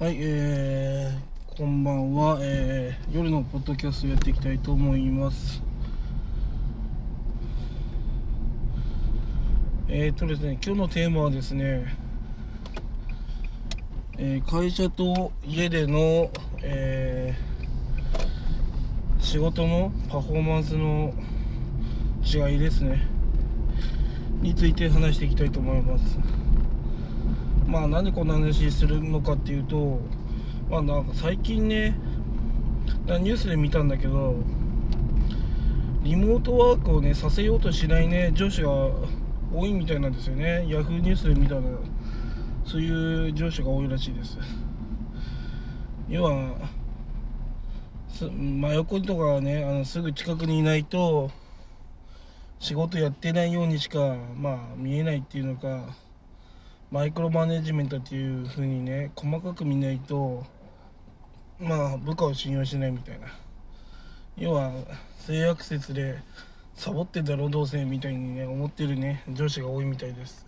はい、えー、こんばんは、えー、夜のポッドキャストやっていきたいと思います。えーとですね、今日のテーマはですね、えー会社と家での、えー仕事のパフォーマンスの違いですね、について話していきたいと思います。まあなんでこんな話するのかっていうとまあなんか最近ねニュースで見たんだけどリモートワークをねさせようとしないね上司が多いみたいなんですよね。ヤフーニュースで見たらそういう上司が多いらしいです。要は真横とかねあのすぐ近くにいないと仕事やってないようにしかまあ見えないっていうのかマイクロマネジメントっていう風にね細かく見ないとまあ部下を信用しないみたいな。要は性悪説でサボってんだろどうせみたいにね思ってるね上司が多いみたいです。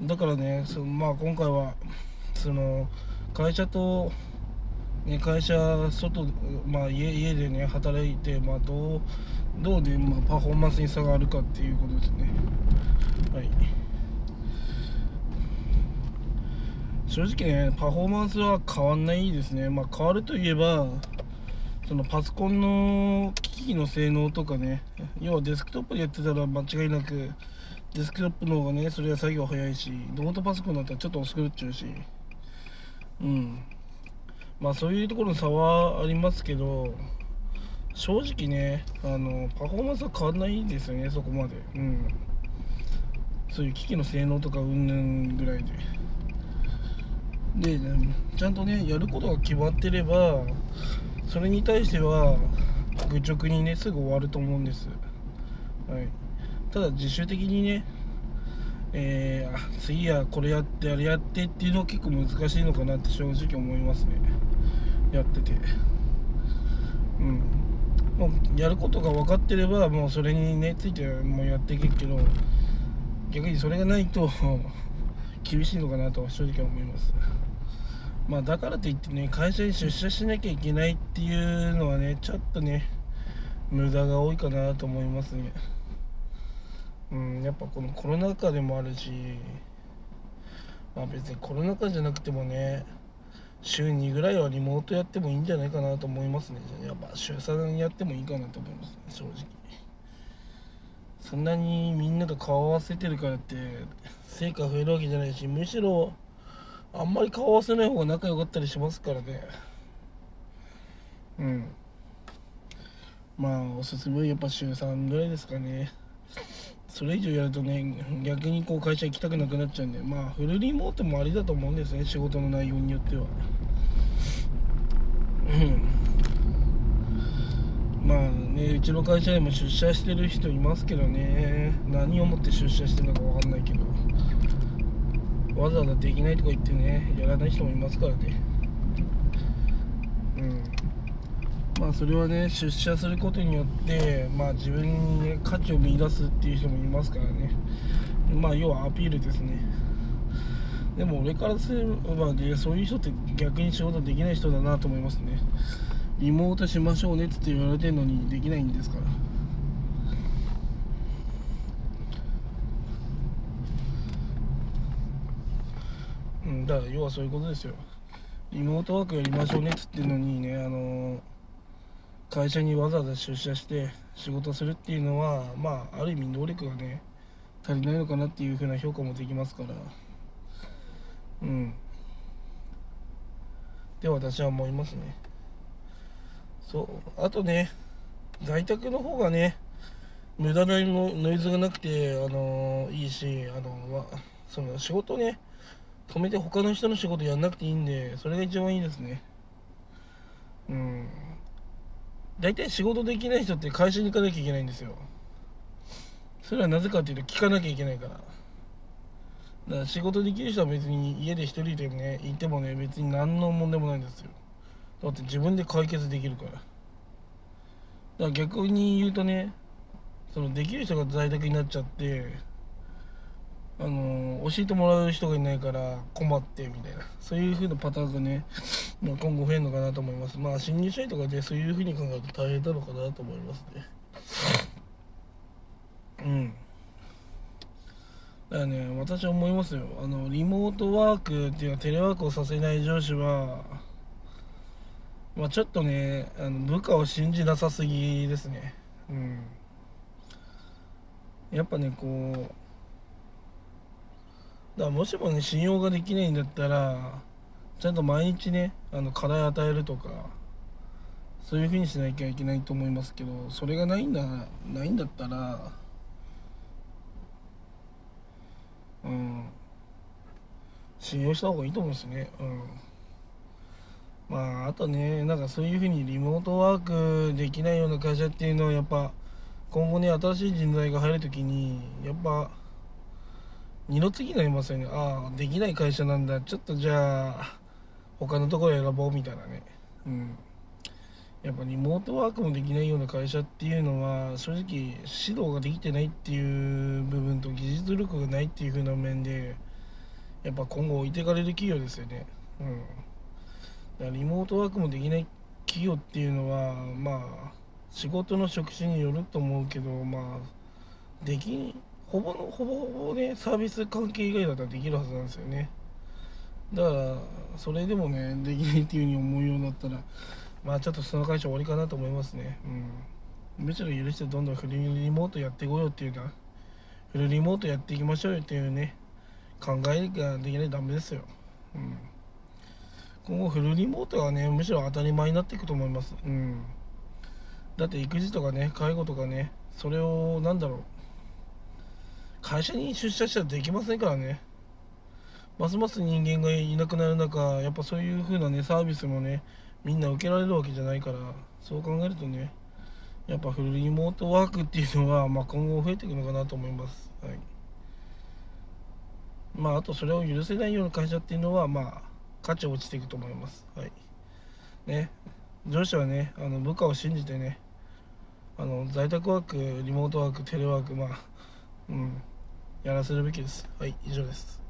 だからねそまあ今回はその会社とね、会社外、まあ、家家でね働いて、まあ、どうどうで、まあ、パフォーマンスに差があるかっていうことですね。はい。正直ねパフォーマンスは変わんないですね。まあ変わるといえばそのパソコンの機器の性能とかね。要はデスクトップでやってたら間違いなくデスクトップの方がねそれは作業早いしノートパソコンだったらちょっと遅くなっちゃうし。うん。まあそういうところの差はありますけど正直ねあのパフォーマンスは変わんないんですよねそこまで。うん。そういう機器の性能とかうんぬんぐらいで。でちゃんとねやることが決まってればそれに対しては愚直にねすぐ終わると思うんです、はい、ただ自主的にねえー次はこれやってあれやってっていうのは結構難しいのかなって正直思いますね。やってて。うん。もうやることが分かってればもうそれにねついてもうやっていけるけど逆にそれがないと 厳しいのかなとは正直思います。まあだからといってね会社に出社しなきゃいけないっていうのはねちょっとね無駄が多いかなと思いますね。うんやっぱこのコロナ禍でもあるしまあ別にコロナ禍じゃなくてもね週2ぐらいはリモートやってもいいんじゃないかなと思いますね。やっぱ週3やってもいいかなと思いますね正直。そんなにみんなと顔を合わせてるからって成果増えるわけじゃないしむしろあんまり顔合わせない方が仲良かったりしますからね。うん。まあおすすめはやっぱ週3ぐらいですかね。それ以上やるとね逆にこう会社行きたくなくなっちゃうんで。まあフルリモートもありだと思うんですね仕事の内容によっては。うん。まあねうちの会社でも出社してる人いますけどね。何をもって出社してるのか分かんないけど。わざわざできないとか言ってねやらない人もいますからね。うん。まあそれはね出社することによってまあ自分に、ね、価値を見出すっていう人もいますからね。まあ要はアピールですね。でも俺からすればねそういう人って逆に仕事できない人だなと思いますね。リモートしましょうねって言われてるのにできないんですからうんだから要はそういうことですよ。リモートワークやりましょうねっつってんのにねあの会社にわざわざ出社して仕事するっていうのはまあある意味能力がね足りないのかなっていうふうな評価もできますから。うん。で私は思いますね。そう。あとね在宅の方がね無駄なノノイズがなくてあのいいしあの、まあ、その仕事ね止めて他の人の仕事やんなくていいんでそれが一番いいですね。うん。大体仕事できない人って会社に行かなきゃいけないんですよ。それはなぜかっていうと聞かなきゃいけないから。だから仕事できる人は別に家で一人でねいてもね別に何の問題もないんですよ。だって自分で解決できるから。だから逆に言うとねそのできる人が在宅になっちゃってあの教えてもらう人がいないから困ってみたいな。そういう風なパターンがね、まあ、今後増えるのかなと思います。まあ新入社員とかでそういう風に考えると大変なのかなと思いますね。うん。だからね私は思いますよ。あのリモートワークっていうかテレワークをさせない上司はまあ、ちょっとねあの部下を信じなさすぎですね。うん。やっぱねこうだからもしもね信用ができないんだったらちゃんと毎日ねあの課題与えるとかそういう風にしなきゃいけないと思いますけどそれがないんだないんだったらうん信用した方がいいと思うんですね。うん。まああとねなんかそういう風にリモートワークできないような会社っていうのはやっぱ今後ね新しい人材が入るときにやっぱ二の次になりますよね。ああできない会社なんだ。ちょっとじゃあ他のところ選ぼうみたいなね。うん。やっぱリモートワークもできないような会社っていうのは正直指導ができてないっていう部分と技術力がないっていう風な面でやっぱ今後置いていかれる企業ですよね。うん。だからリモートワークもできない企業っていうのはまあ仕事の職種によると思うけどまあできほぼほぼほぼねサービス関係以外だったらできるはずなんですよね。だからそれでもねできないっていう風に思うようになったらまあちょっとその会社終わりかなと思いますね。うん。むしろ許してどんどんフルリモートやっていこうよっていうなフルリモートやっていきましょうよっていうね考えができないとダメですよ。うん。今後フルリモートはねむしろ当たり前になっていくと思います。うん。だって育児とかね介護とかねそれをなんだろう会社に出社したらできませんからね。ますます人間がいなくなる中やっぱそういう風なねサービスもねみんな受けられるわけじゃないからそう考えるとねやっぱフルリモートワークっていうのは、まあ、今後増えていくのかなと思います。はい。まああとそれを許せないような会社っていうのはまあ価値落ちていくと思います。はい。ね。上司はねあの部下を信じてねあの在宅ワークリモートワークテレワークまあうん。やらせるべきです。はい以上です。